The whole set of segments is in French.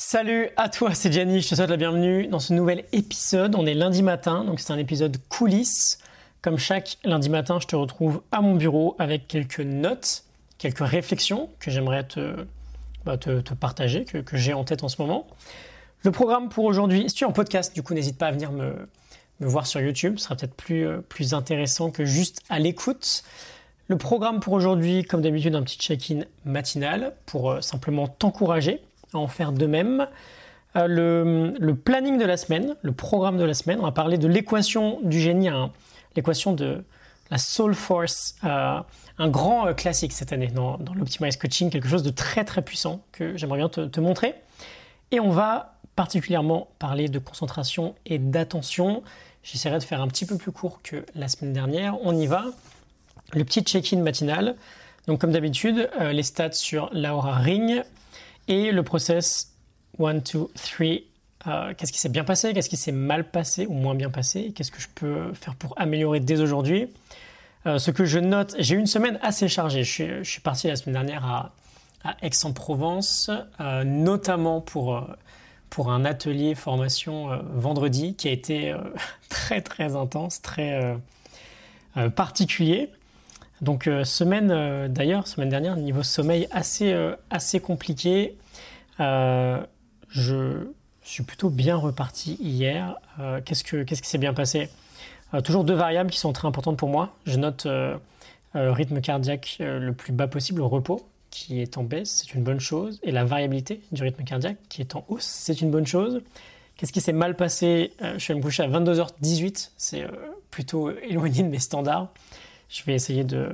Salut à toi, c'est Gianni, je te souhaite la bienvenue dans ce nouvel épisode. On est lundi matin, donc c'est un épisode coulisses. Comme chaque lundi matin, je te retrouve à mon bureau avec quelques notes, quelques réflexions que j'aimerais te, bah, te, partager, que, j'ai en tête en ce moment. Le programme pour aujourd'hui, si tu es en podcast, du coup, n'hésite pas à venir me, me voir sur YouTube, ce sera peut-être plus, euh, plus intéressant que juste à l'écoute. Le programme pour aujourd'hui, comme d'habitude, un petit check-in matinal pour euh, simplement t'encourager en faire de même. Euh, le, planning de la semaine, le programme de la semaine, on va parler de l'équation du génie, l'équation de la Soul Force, euh, un grand euh, classique cette année dans, dans l'Optimize Coaching, quelque chose de très très puissant que j'aimerais bien te, montrer. Et on va particulièrement parler de concentration et d'attention. J'essaierai de faire un petit peu plus court que la semaine dernière. On y va. Le petit check-in matinal. Donc comme d'habitude, les stats sur Laura Ring, et le process 1, 2, 3, qu'est-ce qui s'est bien passé, qu'est-ce qui s'est mal passé ou moins bien passé, qu'est-ce que je peux faire pour améliorer dès aujourd'hui. Euh, ce que je note, j'ai eu une semaine assez chargée. Je suis, parti la semaine dernière à, Aix-en-Provence, euh, notamment pour, euh, pour un atelier formation vendredi qui a été très très intense, très particulier. Donc semaine d'ailleurs, semaine dernière, niveau sommeil assez, assez compliqué. Euh, je suis plutôt bien reparti hier. Euh, qu'est-ce, que, qu'est-ce qui s'est bien passé? Euh, Toujours deux variables qui sont très importantes pour moi. Je note rythme cardiaque le plus bas possible au repos, qui est en baisse, c'est une bonne chose. Et la variabilité du rythme cardiaque, qui est en hausse, c'est une bonne chose. Qu'est-ce qui s'est mal passé? Je vais me coucher à 22h18, c'est plutôt éloigné de mes standards. Je vais essayer de,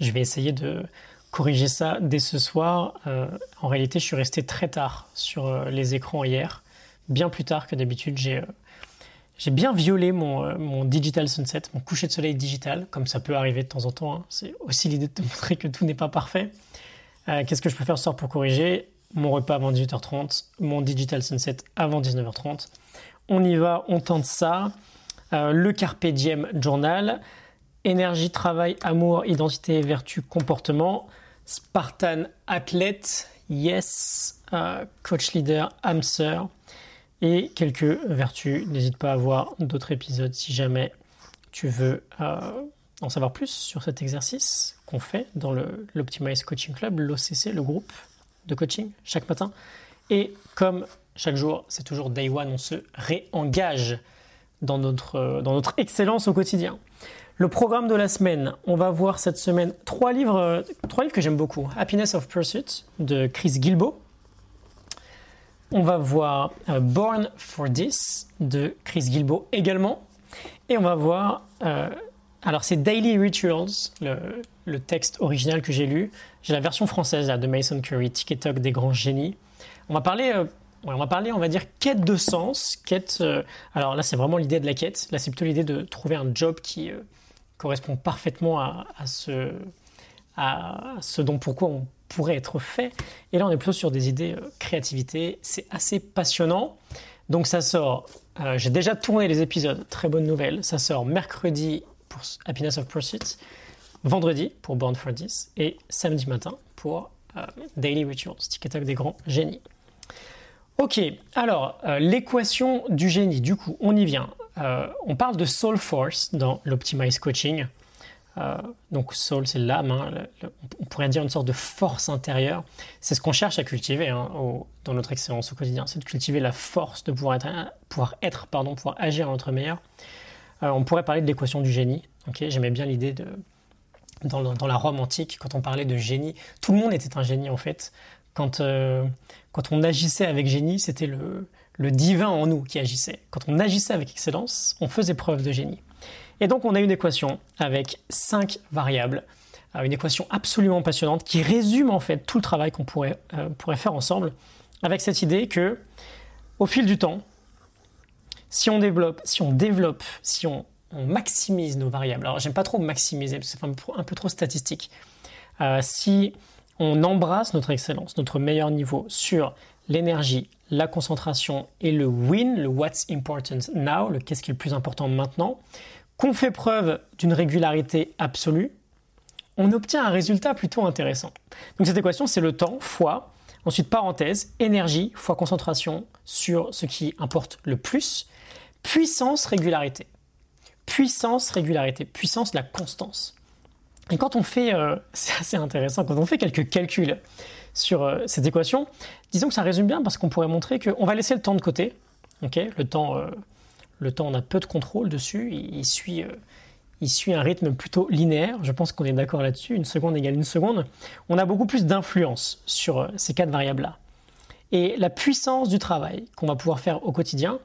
je vais essayer de, corriger ça dès ce soir. Euh, en réalité, je suis resté très tard sur euh, les écrans hier, bien plus tard que d'habitude. J'ai euh, bien violé mon, mon, digital sunset, mon coucher de soleil digital, comme ça peut arriver de temps en temps. Hein. C'est aussi l'idée de te montrer que tout n'est pas parfait. Qu'est-ce que je peux faire ce soir pour corriger? Mon repas avant 18h30, mon digital sunset avant 19h30. On y va, on tente ça. le Carpe Diem Journal. Énergie, travail, amour, identité, vertu, comportement. Spartan athlète, yes, euh, coach leader, hamster et quelques vertus. N'hésite pas à voir d'autres épisodes si jamais tu veux euh, en savoir plus sur cet exercice qu'on fait dans l'Optimize Coaching Club, l'OCC, le groupe de coaching, chaque matin. Et comme chaque jour, c'est toujours day one, on se réengage dans notre, dans notre excellence au quotidien. Le programme de la semaine, on va voir cette semaine trois livres, euh, trois livres que j'aime beaucoup. Happiness of Pursuit de Chris Gilbo. On va voir euh, Born for This de Chris Gilbo également. Et on va voir, euh, alors c'est Daily Rituals, le, texte original que j'ai lu. J'ai la version française de Mason Curry, TikTok des grands génies. On va parler on va parler, on va dire, quête de sens. Quête, alors là, c'est vraiment l'idée de la quête. Là, c'est plutôt l'idée de trouver un job qui, correspond parfaitement à, ce, à ce dont pourquoi on pourrait être fait. Et là, on est plutôt sur des idées euh, créativité. C'est assez passionnant. Donc ça sort, euh, j'ai déjà tourné les épisodes, très bonne nouvelle. Ça sort mercredi pour Happiness of Pursuit, vendredi pour Born for This et samedi matin pour euh, Daily Rituals, TikTok des grands génies. Ok, alors l'équation du génie, du coup, on y vient. Euh, on parle de soul force dans l'optimize coaching. Euh, donc soul, c'est l'âme. Hein, on pourrait dire une sorte de force intérieure. C'est ce qu'on cherche à cultiver hein, dans notre excellence au quotidien. C'est de cultiver la force de pouvoir être, pouvoir pardon, pouvoir agir à notre meilleur. Euh, on pourrait parler de l'équation du génie. J'aimais bien l'idée de dans, dans, la Rome antique, quand on parlait de génie, tout le monde était un génie en fait. Quand, quand on agissait avec génie, c'était le, le divin en nous qui agissait. Quand on agissait avec excellence, on faisait preuve de génie. Et donc on a une équation avec cinq variables, euh, une équation absolument passionnante qui résume en fait tout le travail qu'on pourrait, euh, pourrait faire ensemble, avec cette idée que au fil du temps, si on développe, si on développe, si on, maximise nos variables, alors j'aime pas trop maximiser, c'est un peu trop statistique, euh, si on embrasse notre excellence, notre meilleur niveau sur l'énergie, la concentration et le win, le what's important now, le qu'est-ce qui est le plus important maintenant, qu'on fait preuve d'une régularité absolue, on obtient un résultat plutôt intéressant. Donc cette équation, c'est le temps fois Ensuite, parenthèse, énergie fois concentration sur ce qui importe le plus. Puissance, régularité. Puissance, régularité. Puissance, la constance. Et quand on fait, euh, c'est assez intéressant, quand on fait quelques calculs sur euh, cette équation, disons que ça résume bien parce qu'on pourrait montrer qu'on va laisser le temps de côté. ok le, temps, euh, le temps, on a peu de contrôle dessus, il, suit, il suit un rythme plutôt linéaire. Je pense qu'on est d'accord là-dessus. Une seconde égale une seconde. On a beaucoup plus d'influence sur ces quatre variables-là. Et la puissance du travail qu'on va pouvoir faire au quotidien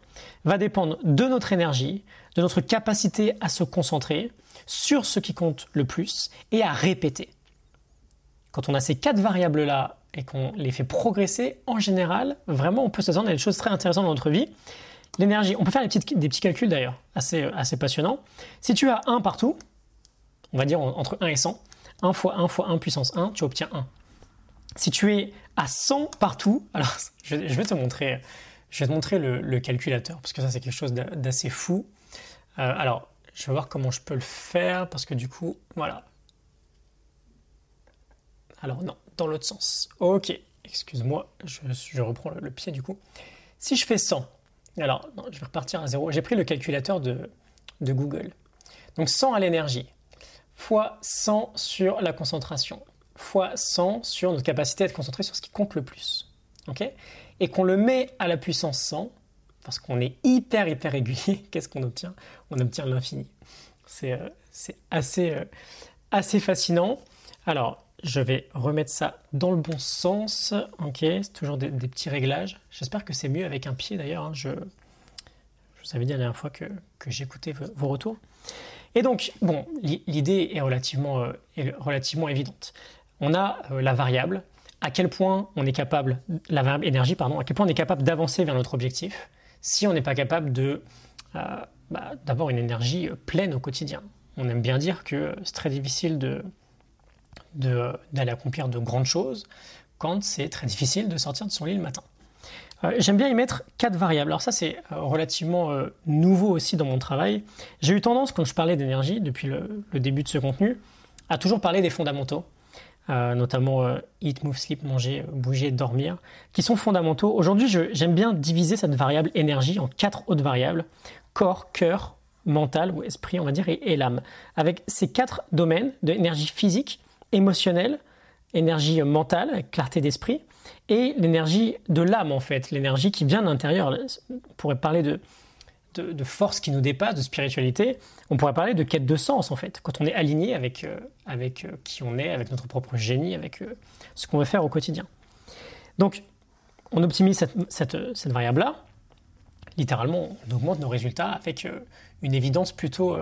va dépendre de notre énergie, de notre capacité à se concentrer sur ce qui compte le plus et à répéter. Quand on a ces quatre variables-là et qu'on les fait progresser, en général, vraiment, on peut s'attendre à des choses très intéressantes dans notre vie. L'énergie, on peut faire des, petits calculs d'ailleurs, assez, assez passionnants. Si tu as 1 partout, on va dire entre 1 et 100, 1 fois 1 fois 1 puissance 1, tu obtiens 1. Si tu es à 100 partout, alors je vais te montrer, je vais te montrer le, calculateur, parce que ça c'est quelque chose d'assez fou. Euh, alors, je vais voir comment je peux le faire, parce que du coup, voilà. Alors non, dans l'autre sens. Ok, excuse-moi, je, reprends le, pied du coup. Si je fais 100, alors je vais repartir à 0. J'ai pris le calculateur de, de Google. Donc 100 à l'énergie, fois 100 sur la concentration, fois 100 sur notre capacité à être concentré sur ce qui compte le plus. ok? Et qu'on le met à la puissance 100, parce qu'on est hyper hyper régulier, qu'est-ce qu'on obtient? On obtient l'infini. C'est euh, assez, euh, assez fascinant. Alors, je vais remettre ça dans le bon sens. Ok, c'est toujours des, petits réglages. J'espère que c'est mieux avec un pied d'ailleurs. Hein. Je, je vous avais dit la dernière fois que, que j'écoutais vos retours. Et donc, bon, l'idée est relativement, euh, est relativement évidente on a la variable, à quel point on est capable, la variable énergie, pardon, à quel point on est capable d'avancer vers notre objectif? Si on n'est pas capable de, euh, bah, d'avoir une énergie pleine au quotidien. On aime bien dire que c'est très difficile de, d'aller accomplir de grandes choses quand c'est très difficile de sortir de son lit le matin. Euh, j'aime bien y mettre quatre variables. Alors ça c'est relativement nouveau aussi dans mon travail. J'ai eu tendance, quand je parlais d'énergie depuis le, début de ce contenu, à toujours parler des fondamentaux. Euh, notamment euh, eat, move, sleep, manger, bouger, dormir, qui sont fondamentaux. Aujourd'hui, j'aime bien diviser cette variable énergie en quatre autres variables corps, cœur, mental ou esprit, on va dire, et, l'âme. Avec ces quatre domaines d'énergie physique, émotionnelle, énergie mentale, clarté d'esprit, et l'énergie de l'âme en fait, l'énergie qui vient de l'intérieur. On pourrait parler de de, force qui nous dépasse, de spiritualité, on pourrait parler de quête de sens en fait, quand on est aligné avec, euh, avec euh, qui on est, avec notre propre génie, avec euh, ce qu'on veut faire au quotidien. Donc, on optimise cette, variable-là, littéralement, on augmente nos résultats avec une évidence plutôt,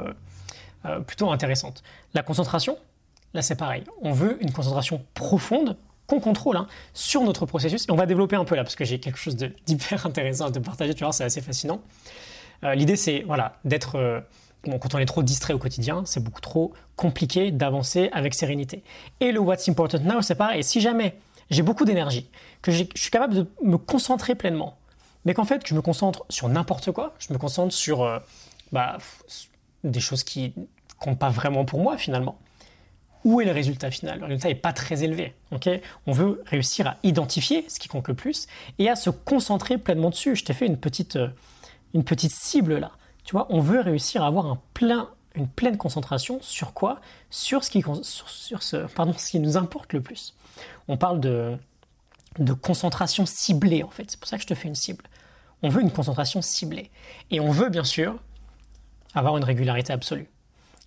plutôt intéressante. La concentration, là c'est pareil, on veut une concentration profonde qu'on contrôle hein, sur notre processus. Et on va développer un peu là, parce que j'ai quelque chose d'hyper intéressant à te partager, tu vois, c'est assez fascinant. Euh, l'idée, c'est voilà, d'être. Euh, quand on est trop distrait au quotidien, c'est beaucoup trop compliqué d'avancer avec sérénité. Et le What's Important Now, c'est pareil. Si jamais j'ai beaucoup d'énergie, que je suis capable de me concentrer pleinement, mais qu'en fait, je me concentre sur n'importe quoi, je me concentre sur euh, bah, des choses qui comptent pas vraiment pour moi finalement. Où est le résultat final? Le résultat n'est pas très élevé. on veut réussir à identifier ce qui compte le plus et à se concentrer pleinement dessus. Je t'ai fait une petite, une petite cible là. Tu vois, on veut réussir à avoir un plein, une pleine concentration sur quoi? Sur ce, qui, sur, ce, pardon, ce qui nous importe le plus. On parle de, de concentration ciblée en fait. C'est pour ça que je te fais une cible. On veut une concentration ciblée. Et on veut bien sûr avoir une régularité absolue.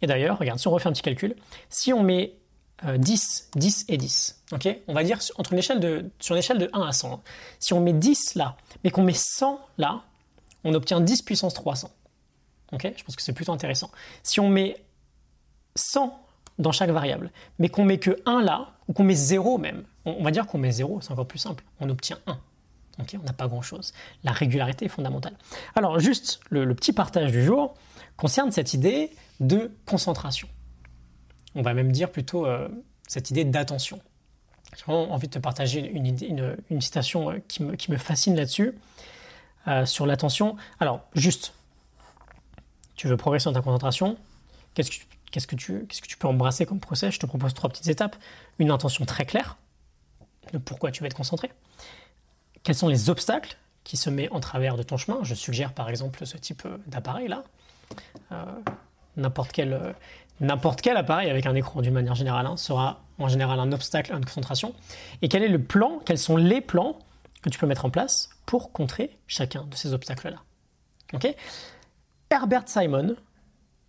Et d'ailleurs, regarde, si on refait un petit calcul, si on met 10, euh, 10 et 10, ok? On va dire entre une échelle de, sur une échelle de 1 à 100, si on met 10 là, mais qu'on met 100 là, on obtient 10 puissance 300. Ok Je pense que c'est plutôt intéressant. Si on met 100 dans chaque variable, mais qu'on met que 1 là, ou qu'on met 0 même, on, va dire qu'on met 0, c'est encore plus simple, on obtient 1. Ok on n'a pas grand-chose. La régularité est fondamentale. Alors juste le, petit partage du jour concerne cette idée de concentration. On va même dire plutôt euh, cette idée d'attention. J'ai vraiment envie de te partager une, citation euh, qui me fascine là-dessus. Euh, sur l'attention. Alors, juste, tu veux progresser dans ta concentration, qu'est-ce que, tu, peux embrasser comme procès? Je te propose trois petites étapes. Une intention très claire de pourquoi tu vas être concentré. quels sont les obstacles qui se mettent en travers de ton chemin? Je suggère par exemple ce type d'appareil là. n'importe quel, n'importe quel appareil avec un écran d'une manière générale hein, sera en général un obstacle à une concentration. Et quel est le plan, quels sont les plans tu peux mettre en place pour contrer chacun de ces obstacles-là. Ok? Herbert Simon,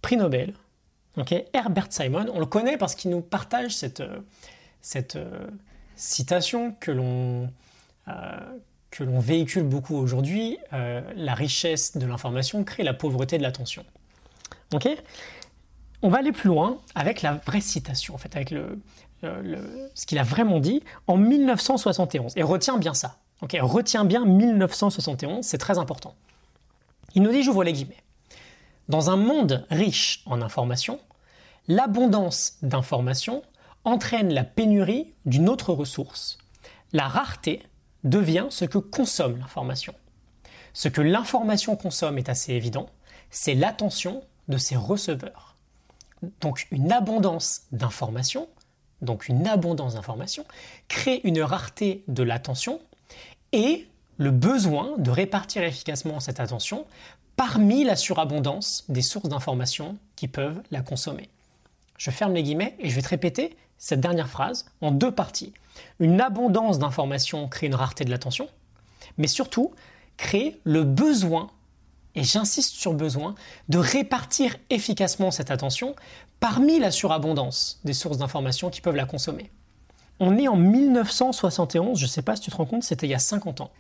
prix Nobel. Ok? Herbert Simon, on le connaît parce qu'il nous partage cette, euh, cette euh, citation que l'on euh, véhicule beaucoup aujourd'hui, la richesse de l'information crée la pauvreté de l'attention. Ok? On va aller plus loin avec la vraie citation, en fait, avec le, ce qu'il a vraiment dit en 1971. Et retiens bien ça. Ok, retiens bien 1971, c'est très important. Il nous dit, j'ouvre les guillemets, dans un monde riche en informations, l'abondance d'informations entraîne la pénurie d'une autre ressource. La rareté devient ce que consomme l'information. Ce que l'information consomme est assez évident, c'est l'attention de ses receveurs. Donc une abondance d'informations, donc une abondance d'informations, crée une rareté de l'attention et le besoin de répartir efficacement cette attention parmi la surabondance des sources d'informations qui peuvent la consommer. Je ferme les guillemets et je vais te répéter cette dernière phrase en deux parties. Une abondance d'informations crée une rareté de l'attention, mais surtout crée le besoin, et j'insiste sur besoin, de répartir efficacement cette attention parmi la surabondance des sources d'informations qui peuvent la consommer. On est en 1971, je ne sais pas si tu te rends compte, c'était il y a 50 ans.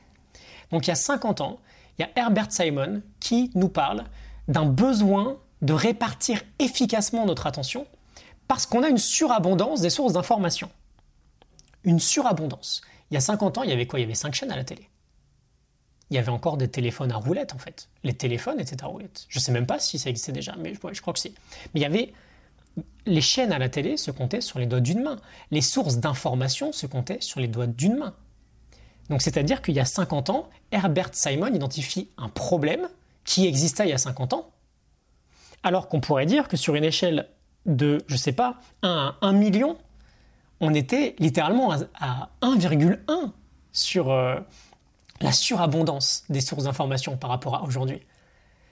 Donc il y a 50 ans, il y a Herbert Simon qui nous parle d'un besoin de répartir efficacement notre attention parce qu'on a une surabondance des sources d'information. Une surabondance. Il y a 50 ans, il y avait quoi? Il y avait 5 chaînes à la télé. Il y avait encore des téléphones à roulettes en fait. Les téléphones étaient à roulettes. Je ne sais même pas si ça existait déjà, mais je, crois que c'est. Mais il y avait les chaînes à la télé se comptaient sur les doigts d'une main. Les sources d'information se comptaient sur les doigts d'une main. Donc c'est-à-dire qu'il y a 50 ans, Herbert Simon identifie un problème qui existait il y a 50 ans, alors qu'on pourrait dire que sur une échelle de, je sais pas, 1 à 1 million, on était littéralement à 1,1 sur euh, la surabondance des sources d'information par rapport à aujourd'hui.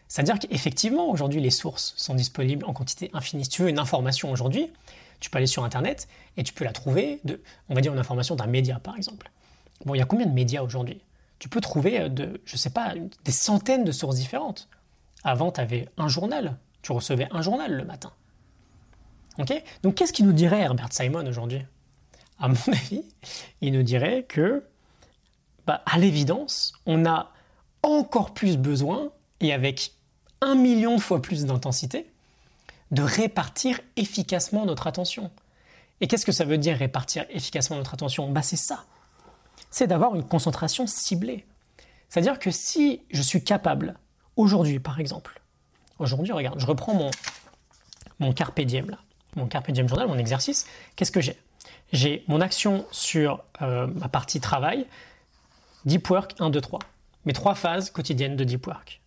C'est-à-dire qu'effectivement, aujourd'hui, les sources sont disponibles en quantité infinie. Si tu veux une information aujourd'hui, tu peux aller sur Internet et tu peux la trouver, de, on va dire une information d'un média, par exemple. Bon, il y a combien de médias aujourd'hui? Tu peux trouver, euh, de, je sais pas, des centaines de sources différentes. Avant, tu avais un journal. Tu recevais un journal le matin. Ok? Donc, qu'est-ce qu'il nous dirait Herbert Simon aujourd'hui? À mon avis, il nous dirait que, bah, à l'évidence, on a encore plus besoin, et avec un million de fois plus d'intensité, de répartir efficacement notre attention. Et qu'est-ce que ça veut dire répartir efficacement notre attention? Bah, C'est ça. C'est d'avoir une concentration ciblée. C'est-à-dire que si je suis capable, aujourd'hui par exemple, aujourd'hui, regarde, je reprends mon, mon carpe mon carpe diem journal, mon exercice, qu'est-ce que j'ai? J'ai mon action sur euh, ma partie travail, deep work 1, 2, 3. Mes trois phases quotidiennes de deep work.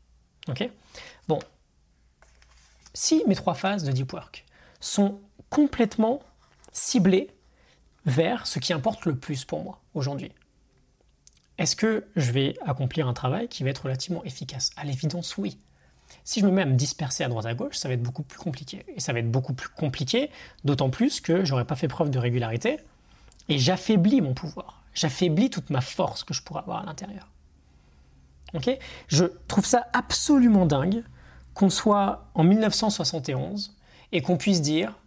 Bon, si mes trois phases de deep work sont complètement ciblées vers ce qui importe le plus pour moi aujourd'hui, est-ce que je vais accomplir un travail qui va être relativement efficace? À l'évidence, oui. Si je me mets à me disperser à droite à gauche, ça va être beaucoup plus compliqué. Et ça va être beaucoup plus compliqué, d'autant plus que j'aurais pas fait preuve de régularité et j'affaiblis mon pouvoir. J'affaiblis toute ma force que je pourrais avoir à l'intérieur. Ok? Je trouve ça absolument dingue qu'on soit en 1971 et qu'on puisse dire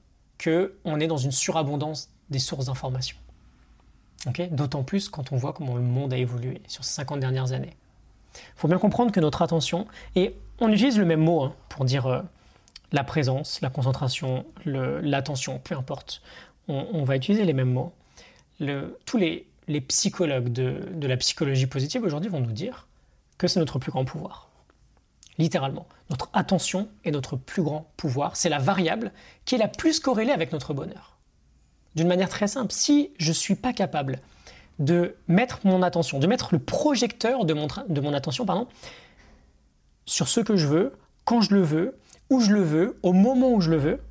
qu'on est dans une surabondance des sources d'information. D'autant plus quand on voit comment le monde a évolué sur ces 50 dernières années. Il faut bien comprendre que notre attention, et on utilise le même mot hein, pour dire euh, la présence, la concentration, l'attention, peu importe, on, va utiliser les mêmes mots. tous les, psychologues de la psychologie positive aujourd'hui vont nous dire que c'est notre plus grand pouvoir. Littéralement. Notre attention est notre plus grand pouvoir. C'est la variable qui est la plus corrélée avec notre bonheur. D'une manière très simple, si je ne suis pas capable de mettre mon attention, de mettre le projecteur de mon, de mon attention pardon, sur ce que je veux, quand je le veux, où je le veux, au moment où je le veux,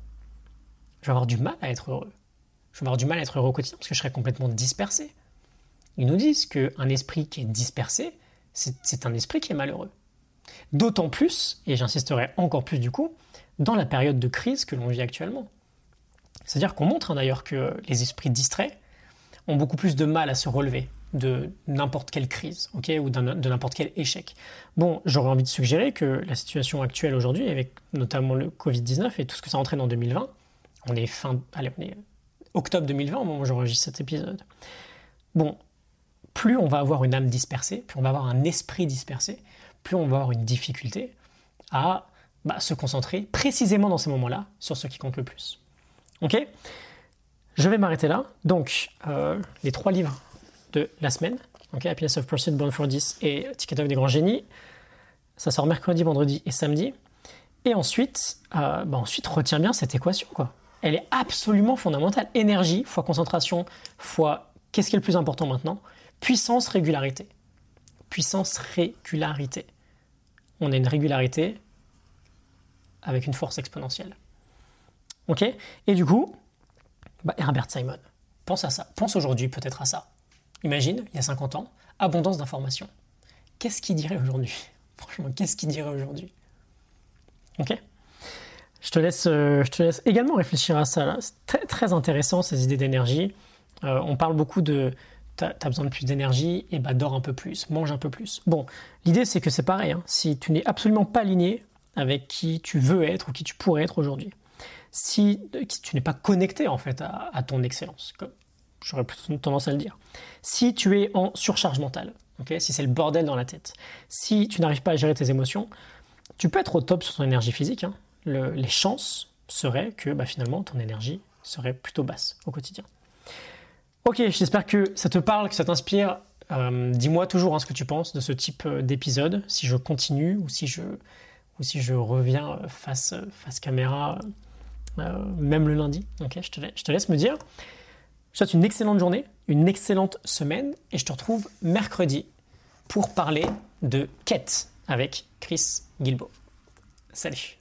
je vais avoir du mal à être heureux. Je vais avoir du mal à être heureux au quotidien parce que je serai complètement dispersé. ils nous disent qu'un esprit qui est dispersé, c'est un esprit qui est malheureux. D'autant plus, et j'insisterai encore plus du coup, dans la période de crise que l'on vit actuellement. C'est-à-dire qu'on montre hein, d'ailleurs que les esprits distraits ont beaucoup plus de mal à se relever de n'importe quelle crise, ou de n'importe quel échec. Bon, j'aurais envie de suggérer que la situation actuelle aujourd'hui, avec notamment le Covid-19 et tout ce que ça entraîne en 2020, on est fin, allez, on est octobre 2020 au moment où j'enregistre cet épisode. Bon, plus on va avoir une âme dispersée, plus on va avoir un esprit dispersé, plus on va avoir une difficulté à bah, se concentrer précisément dans ces moments-là sur ce qui compte le plus. Ok? Je vais m'arrêter là. Donc, euh, les trois livres de la semaine, ok? Happiness of Pursuit, Born for This et Ticket of des grands génies. Ça sort mercredi, vendredi et samedi. Et ensuite, euh, bah ensuite, retiens bien cette équation. Quoi. Elle est absolument fondamentale. Énergie fois concentration fois qu'est-ce qui est le plus important maintenant? Puissance, régularité. Puissance, régularité. On a une régularité avec une force exponentielle. Ok? Et du coup, bah Herbert Simon, pense à ça. Pense aujourd'hui peut-être à ça. Imagine, il y a 50 ans, abondance d'informations. Qu'est-ce qu'il dirait aujourd'hui? Franchement, qu'est-ce qu'il dirait aujourd'hui? Ok? Je te, laisse, euh, je te laisse également réfléchir à ça. C'est très, très intéressant ces idées d'énergie. Euh, on parle beaucoup de tu as, besoin de plus d'énergie, et bah dors un peu plus, mange un peu plus. Bon, l'idée c'est que c'est pareil. Hein. Si tu n'es absolument pas aligné avec qui tu veux être ou qui tu pourrais être aujourd'hui, si tu n'es pas connecté en fait à, ton excellence, comme j'aurais plutôt tendance à le dire. Si tu es en surcharge mentale, si c'est le bordel dans la tête, si tu n'arrives pas à gérer tes émotions, tu peux être au top sur ton énergie physique. Hein. les chances seraient que bah, finalement ton énergie serait plutôt basse au quotidien. Ok, j'espère que ça te parle, que ça t'inspire. Euh, dis-moi toujours hein, ce que tu penses de ce type euh, d'épisode, si je continue ou si je, ou si je reviens euh, face, face caméra, même le lundi. Ok, je te, je te laisse me dire. Je te souhaite une excellente journée, une excellente semaine et je te retrouve mercredi pour parler de quête avec Chris Guilbeault. Salut